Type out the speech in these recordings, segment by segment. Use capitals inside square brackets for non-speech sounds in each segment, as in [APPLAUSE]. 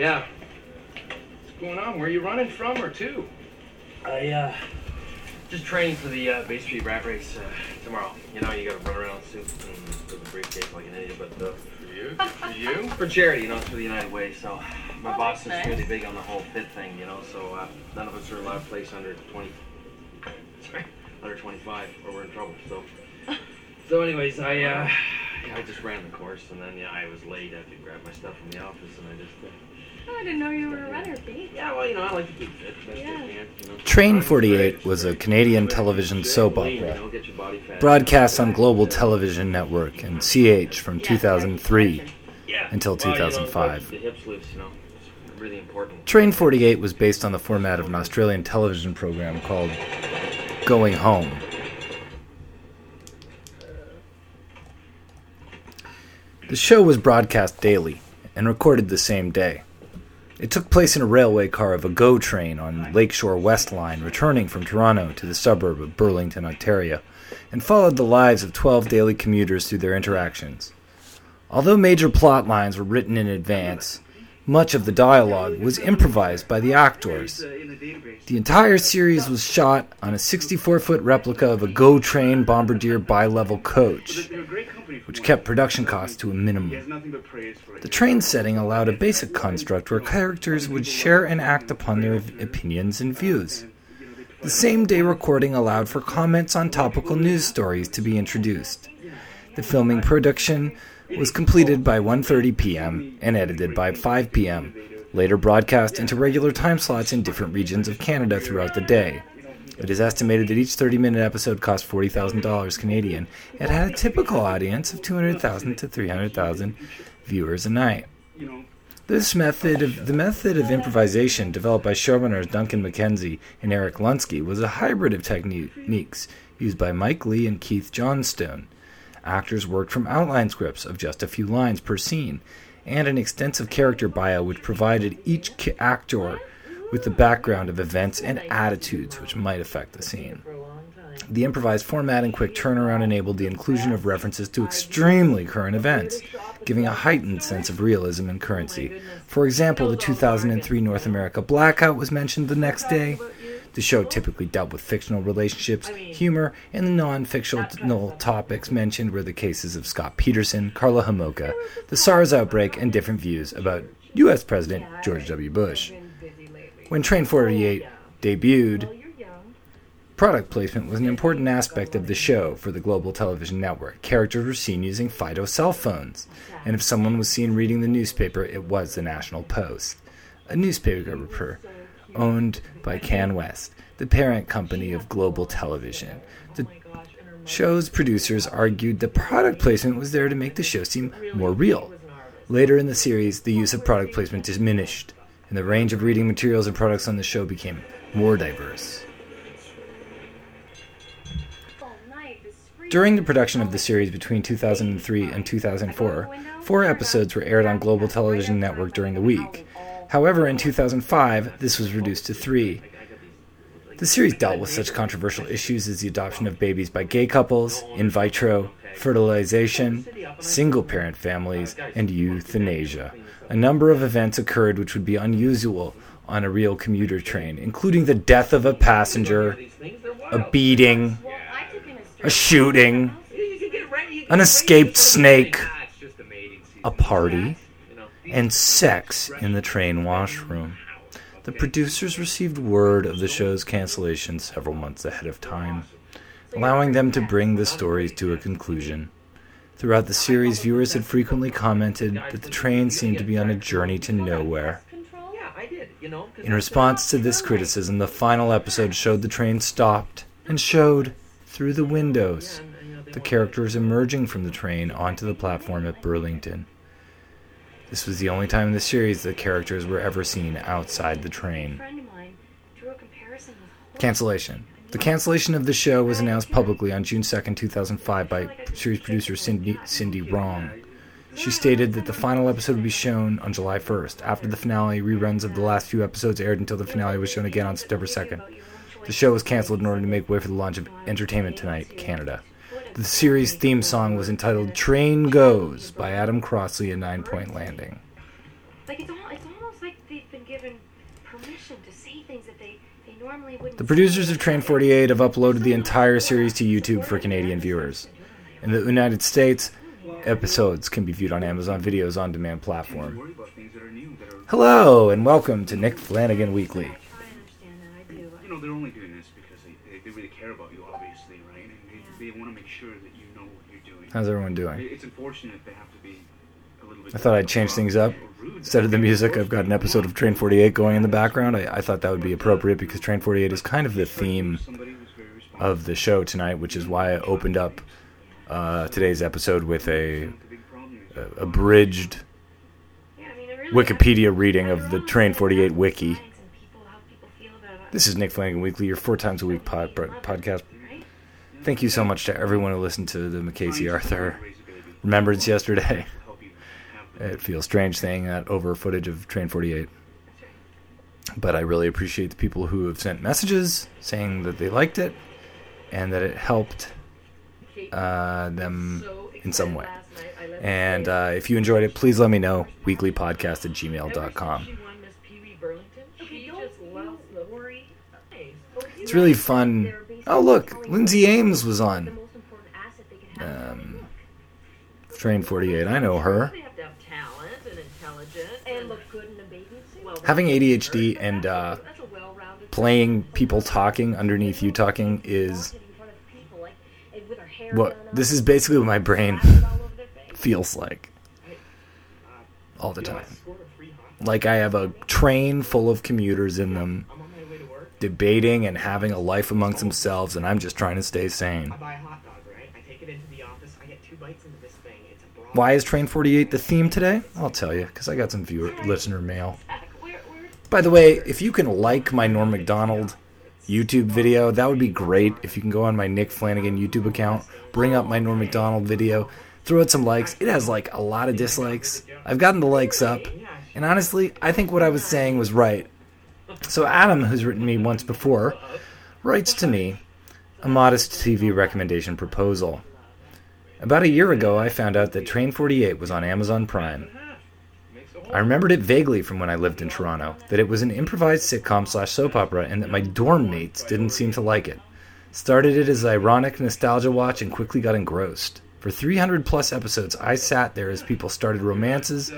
Yeah. What's going on? Where are you running from or to? I, uh, Just training for the uh, Bay Street Rat Race uh, tomorrow. You know, you gotta run around suit and with a briefcase like an idiot, but uh, For you? For you? [LAUGHS] for charity, you know, it's for the United Way. So my Oh, boss is nice. really big on the whole fit thing, you know. So uh, none of us are allowed to place under 20. [LAUGHS] Sorry, under 25, or we're in trouble. So, [LAUGHS] so anyways, I uh, yeah, I just ran the course, and then yeah, I was late. I had to grab my stuff from the office, and I just. Uh, Oh, I didn't know you were a runner, Pete. yeah, well, you know, I like to keep fit Yeah. can. You know. Train 48 was a Canadian television soap opera know, get your body fat. broadcast on Global Television Network and CH from 2003 until Well, you know, 2005. the hips loose, you know, it's really important. Train 48 was based on the format of an Australian television program called Going Home. The show was broadcast daily and recorded the same day. It took place in a railway car of a GO train on the Lakeshore West Line returning from Toronto to the suburb of Burlington, Ontario, and followed the lives of 12 daily commuters through their interactions. Although major plot lines were written in advance, much of the dialogue was improvised by the actors. The entire series was shot on a 64 foot replica of a GO train Bombardier bi level coach, which kept production costs to a minimum. The train setting allowed a basic construct where characters would share and act upon their opinions and views. The same day recording allowed for comments on topical news stories to be introduced. The filming production was completed by 1:30 p.m. and edited by 5 p.m. Later broadcast into regular time slots in different regions of Canada throughout the day. It is estimated that each 30-minute episode cost $40,000 Canadian. It had a typical audience of 200,000 to 300,000 viewers a night. This method of the method of improvisation developed by showrunners Duncan McKenzie and Eric Lunsky was a hybrid of techniques used by Mike Leigh and Keith Johnstone. Actors worked from outline scripts of just a few lines per scene, and an extensive character bio which provided each actor with the background of events and attitudes which might affect the scene. The improvised format and quick turnaround enabled the inclusion of references to extremely current events, giving a heightened sense of realism and currency. For example, the 2003 North America blackout was mentioned the next day. The show typically dealt with fictional relationships, humor, and the non fictional topics mentioned were the cases of Scott Peterson, Karla Homolka, the SARS outbreak, and different views about U.S. President George W. Bush. When Train 48 debuted, Product placement was an important aspect of the show for the global television network. Characters were seen using Fido cell phones, and if someone was seen reading the newspaper, it was the National Post, a newspaper owned by CanWest, the parent company of Global Television. The show's producers argued that product placement was there to make the show seem more real. Later in the series, the use of product placement diminished, and the range of reading materials and products on the show became more diverse. During the production of the series between 2003 and 2004, four episodes were aired on Global Television Network during the week. However, in 2005, this was reduced to three. The series dealt with such controversial issues as the adoption of babies by gay couples, in vitro, fertilization, single parent families, and euthanasia. A number of events occurred which would be unusual on a real commuter train, including the death of a passenger, a beating, a shooting, an escaped snake, a party, and sex in the train washroom. The producers received word of the show's cancellation several months ahead of time, allowing them to bring the stories to a conclusion. Throughout the series, viewers had frequently commented that the train seemed to be on a journey to nowhere. In response to this criticism, the final episode showed the train stopped and showed, through the windows, the characters emerging from the train onto the platform at Burlington. This was the only time in the series the characters were ever seen outside the train. Cancellation. The cancellation of the show was announced publicly on June 2, 2005, by series producer Cindy, Cindy Wrong. She stated that the final episode would be shown on July 1st. After the finale, reruns of the last few episodes aired until the finale was shown again on September 2nd. The show was canceled in order to make way for the launch of Entertainment Tonight Canada. The series theme song was entitled Train Goes by Adam Crossley and Nine Point Landing. Like it's, all, it's almost like they've been given permission to say things that they, they normally wouldn't. The producers of Train 48 have uploaded the entire series to YouTube for Canadian viewers. In the United States, episodes can be viewed on Amazon Video's on demand platform. worry about things that are new, that are, Hello, and welcome to Nick Flanagan Weekly. I understand that. I do. You know, they're only doing this because they, they, they really care about you, obviously, right? And they, they want to make sure that you know what you're doing. How's everyone doing? It's unfortunate they have to be a little bit. I thought I'd change things up. or. Instead of the music, I've got an episode of Train 48 going in the background. I, I thought that would be appropriate because Train 48 is kind of the theme Somebody was very responsible. of the show tonight, which is why I opened up uh, today's episode with a, The big problem is- a abridged Yeah, I mean, it really Wikipedia reading of the Train 48 wiki. and people, how people feel about it, This is Nick Flanagan Weekly, your four times a week pod, podcast. Thank you so much to everyone who listened to the to Arthur. Remembrance yesterday. It feels strange saying that over footage of Train 48. But I really appreciate the people who have sent messages saying that they liked it and that it helped uh, them in some way. And uh, if you enjoyed it, please let me know. Weeklypodcast at gmail.com. Okay, don't worry. It's really fun. Oh, look, Lindsay Ames was on most important asset they can have. um, Train 48. I know her. They have to have talent and intelligence and look good in a bathing suit. well, Having ADHD and uh, that's a well-rounded playing people talking underneath you talking is in front of people, like, and with her hair what this is basically what my brain all over their face. feels like all the time. Like I have a train full of commuters in them I'm on my way to work. debating and having a life amongst themselves, and I'm just trying to stay sane. Buy a hot dog, right? I take it into the office. I get two bites into this thing. It's a broad. Why is Train 48 the theme today? I'll tell you, because I got some viewer listener mail. By the way, if you can like my Norm Macdonald YouTube video, that would be great. If you can go on my Nick Flanagan YouTube account, bring up my Norm Macdonald video, throw it some likes. It has like a lot of dislikes. I've gotten the likes up, and honestly, I think what I was saying was right. So Adam, who's written me once before, writes to me a modest TV recommendation proposal. About a year ago, I found out that Train 48 was on Amazon Prime. I remembered it vaguely from when I lived in Toronto, that it was an improvised sitcom slash soap opera, and that my dorm mates didn't seem to like it. Started it as ironic nostalgia watch and quickly got engrossed. For 300 plus episodes, I sat there as people started romances,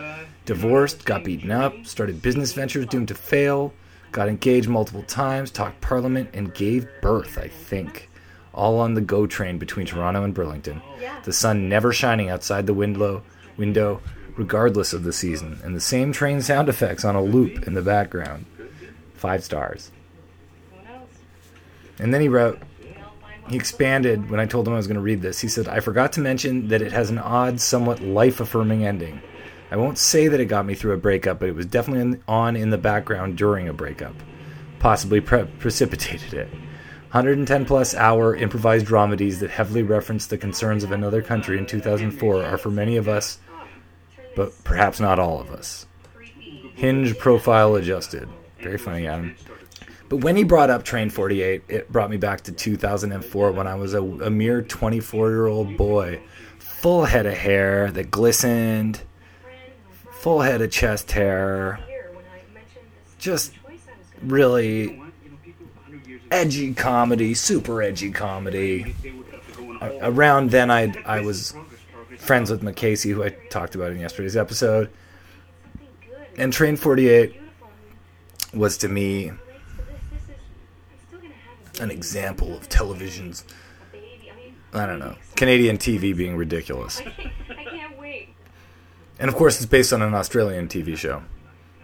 divorced, got beaten up, started business ventures doomed to fail, got engaged multiple times, talked parliament, and gave birth, I think. All on the GO train between Toronto and Burlington. The sun never shining outside the window, window, regardless of the season, and the same train sound effects on a loop in the background. Five stars. And then he wrote, he expanded when I told him I was going to read this. He said, I forgot to mention that it has an odd, somewhat life affirming ending. I won't say that it got me through a breakup, but it was definitely on in the background during a breakup. Possibly pre- precipitated it. 110 plus hour improvised dramedies that heavily reference the concerns of another country in 2004 are for many of us, but perhaps not all of us. Hinge profile adjusted. Very funny, Adam. But when he brought up Train 48, it brought me back to 2004 when I was a, a mere 24 year old boy. Full head of hair that glistened, full head of chest hair. Just really What? You know, people 100 years ago, edgy comedy, super edgy comedy. Around then, I, I was friends with McCasey, who I talked about in yesterday's episode. And Train 48 was to me relates to this. This is, I'm still gonna have a an example of television's I don't know, Canadian TV being ridiculous. I can't, I can't wait. And of course, it's based on an Australian TV show.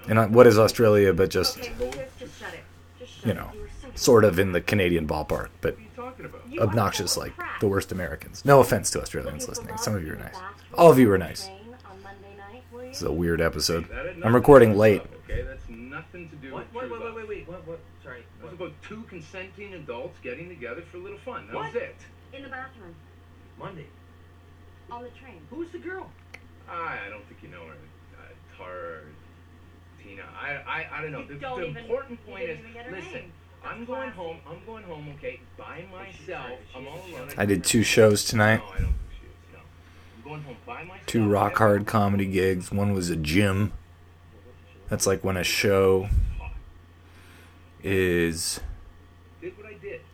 And uh, what is Australia but just, Okay, just, just shut it. Just shut you know, You so sort of in the Canadian ballpark, but What are you talking about? You are obnoxious like crap. the worst Americans. No offense to Australians Looking listening. Some of you are nice. All of you are nice. on Monday night, were? This is a weird episode. That had I'm nothing recording to do late. About two consenting adults getting together for a little fun. That What? was it. In the bathroom, Monday. on the train. Who's the girl? I, I don't think you know her. Uh, Tara, Tina. I, I, I don't know. You The, don't the even- important point is, didn't even get her listen. name. I'm going classy. home. I'm going home. Okay, by myself. I'm all alone. I did two shows tonight, No, I don't think she is. No. I'm going home by myself. two rock hard comedy gigs. One was a gym. That's like when a show is,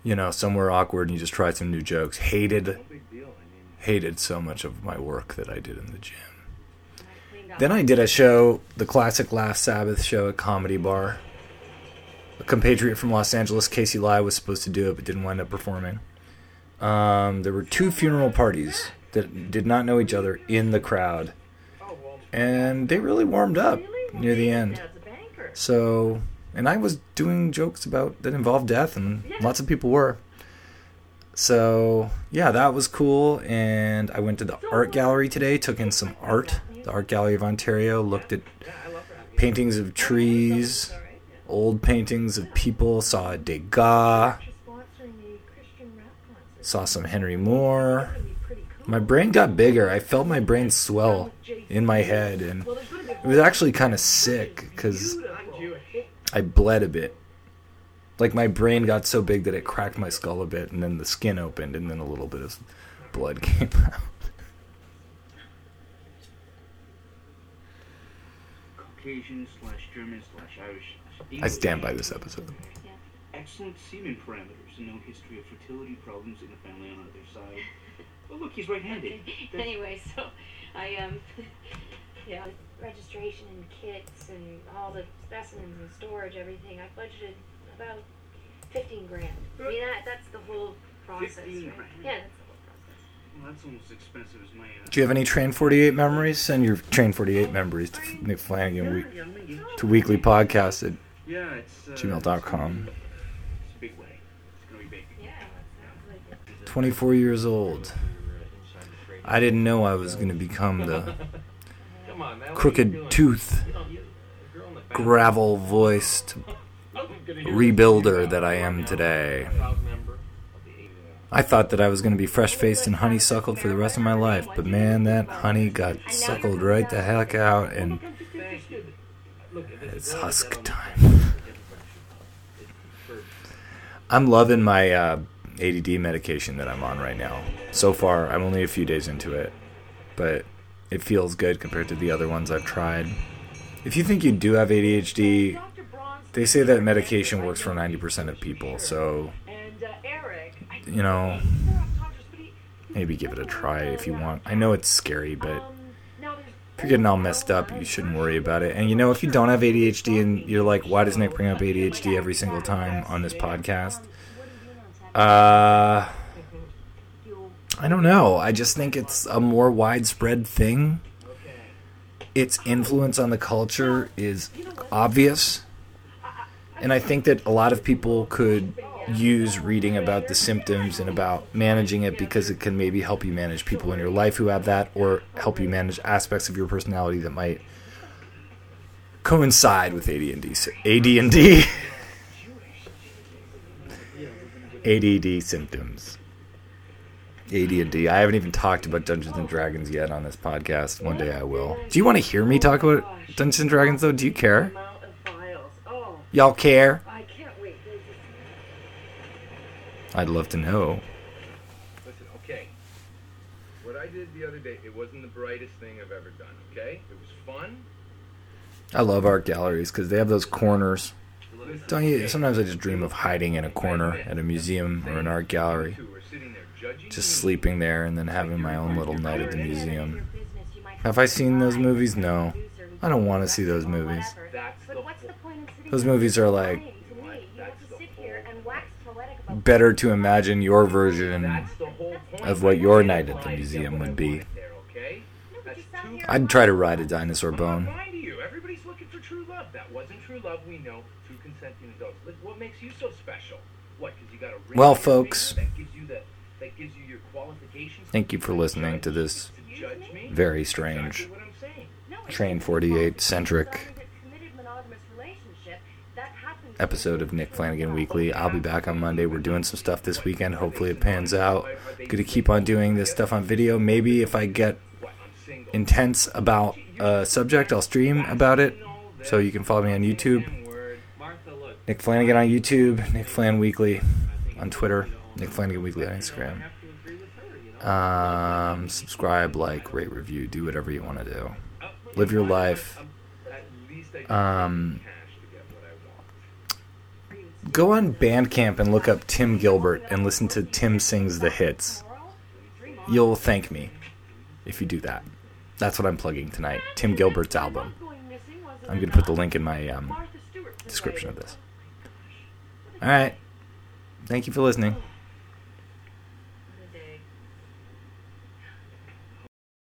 you know, somewhere awkward and you just try some new jokes. Hated, hated so much of my work that I did in the gym. Then I did a show, the classic Laugh Sabbath show at Comedy Bar. A compatriot from Los Angeles, Casey Lai, was supposed to do it but didn't wind up performing. Um, there were two funeral parties that did not know each other in the crowd, and they really warmed up near the end. So, and I was doing jokes about that involved death, and lots of people were. So, yeah, that was cool. And I went to the art gallery today, took in some art. The Art Gallery of Ontario looked at Yeah, I love that. paintings of trees, yeah. old paintings of people, saw a Degas, She's sponsoring the Christian rap concert. saw some Henry Moore. That'd be pretty cool. My brain got bigger. I felt my brain swell in my head, and Well, there's gonna be a it was actually kind of sick because. I bled a bit. Like my brain got so big that it cracked my skull a bit, and then the skin opened, and then a little bit of blood [LAUGHS] came out. Caucasian slash German slash Irish. I stand by this episode. Excellent semen parameters and no history of fertility problems in the family on either side. Well, look, he's right-handed. [LAUGHS] Anyway, so I um [LAUGHS] yeah, registration and kits and all the specimens and storage, everything. I budgeted about fifteen grand. I mean that that's the whole process, 15 right? grand. Yeah, that's the whole process. Well, that's almost as expensive as my. Uh, Do you have any Train 48 memories? Send your Train 48 memories to Nick Flanagan we- yeah, maybe. to weekly podcast at Yeah, it's. Uh, gmail.com. It's a big way. It's gonna be big. Yeah, sounds like it. 24 years old. I didn't know I was going to become the Come on, man. what are you crooked tooth, You know, you- a girl in the back- gravel voiced I'm [LAUGHS] gonna hear rebuilder that I am today. Proud member of the A- I thought that I was going to be fresh faced and honeysuckled for the rest of my life, but man, that honey got suckled right the heck out, and Thank you. Look, if it's husk time. only- It's for- I'm loving my uh, ADD medication that I'm on right now. So far, I'm only a few days into it, but it feels good compared to the other ones I've tried. If you think you do have ADHD, they say that medication works for 90% of people, so. You know, maybe give it a try if you want. I know it's scary, but if you're getting all messed up, you shouldn't worry about it. And you know, if you don't have ADHD and you're like, why does Nick bring up ADHD every single time on this podcast? Uh, I don't know. I just think it's a more widespread thing. Its influence on the culture is obvious. And I think that a lot of people could use reading about the symptoms and about managing it because it can maybe help you manage people in your life who have that or help you manage aspects of your personality that might coincide with AD&D AD&D ADD symptoms. AD&D. I haven't even talked about Dungeons and Dragons yet on this podcast. One day I will. Do you want to hear me talk about Dungeons and Dragons though? Do you care? amount of files. Y'all care? I can't wait. I'd love to know. Listen, okay. What I did the other day, it wasn't the brightest thing I've ever done, okay? It was fun. I love art galleries because they have those corners. Don't you? Sometimes I just dream of hiding in a corner at a museum or an art gallery, you two were sitting there judging just sleeping there and then having my own little night at the museum. business, you might Have I seen those movies? No. I don't wanna see those movies. whatever. That's the But what's the whole- point in sitting Those movies are like lying to me? You That's have the to sit whole here and wax poetic about Better to imagine your version That's the whole point. of what your night at the museum get what I would be. wanted There, okay? No, but That's you sat two- here I'd try to ride a dinosaur bone. not lying to you. Everybody's looking for true love. That wasn't true love. We know. Two consenting adults. What makes you so special? What? Because you got a Well, folks. finger That gives you the. That gives you your qualifications. Thank you for listening to this To very strange Train 48 centric episode of Nick Flanagan Weekly. I'll be back on Monday. We're doing some stuff this weekend. Hopefully it pans out. I'm Gonna keep on doing this stuff on video. Maybe if I get intense about a subject, I'll stream about it. So you can follow me on YouTube. Nick Flanagan on YouTube. Nick Flan Weekly on Twitter. Nick Flanagan Weekly on Instagram. Um, subscribe, like, rate, review, do whatever you want to do. Live your life. Um, go on Bandcamp and look up Tim Gilbert and listen to Tim sings the hits. You'll thank me if you do that. That's what I'm plugging tonight. Tim Gilbert's album. I'm going to put the link in my um, description of this. All right. Thank you for listening.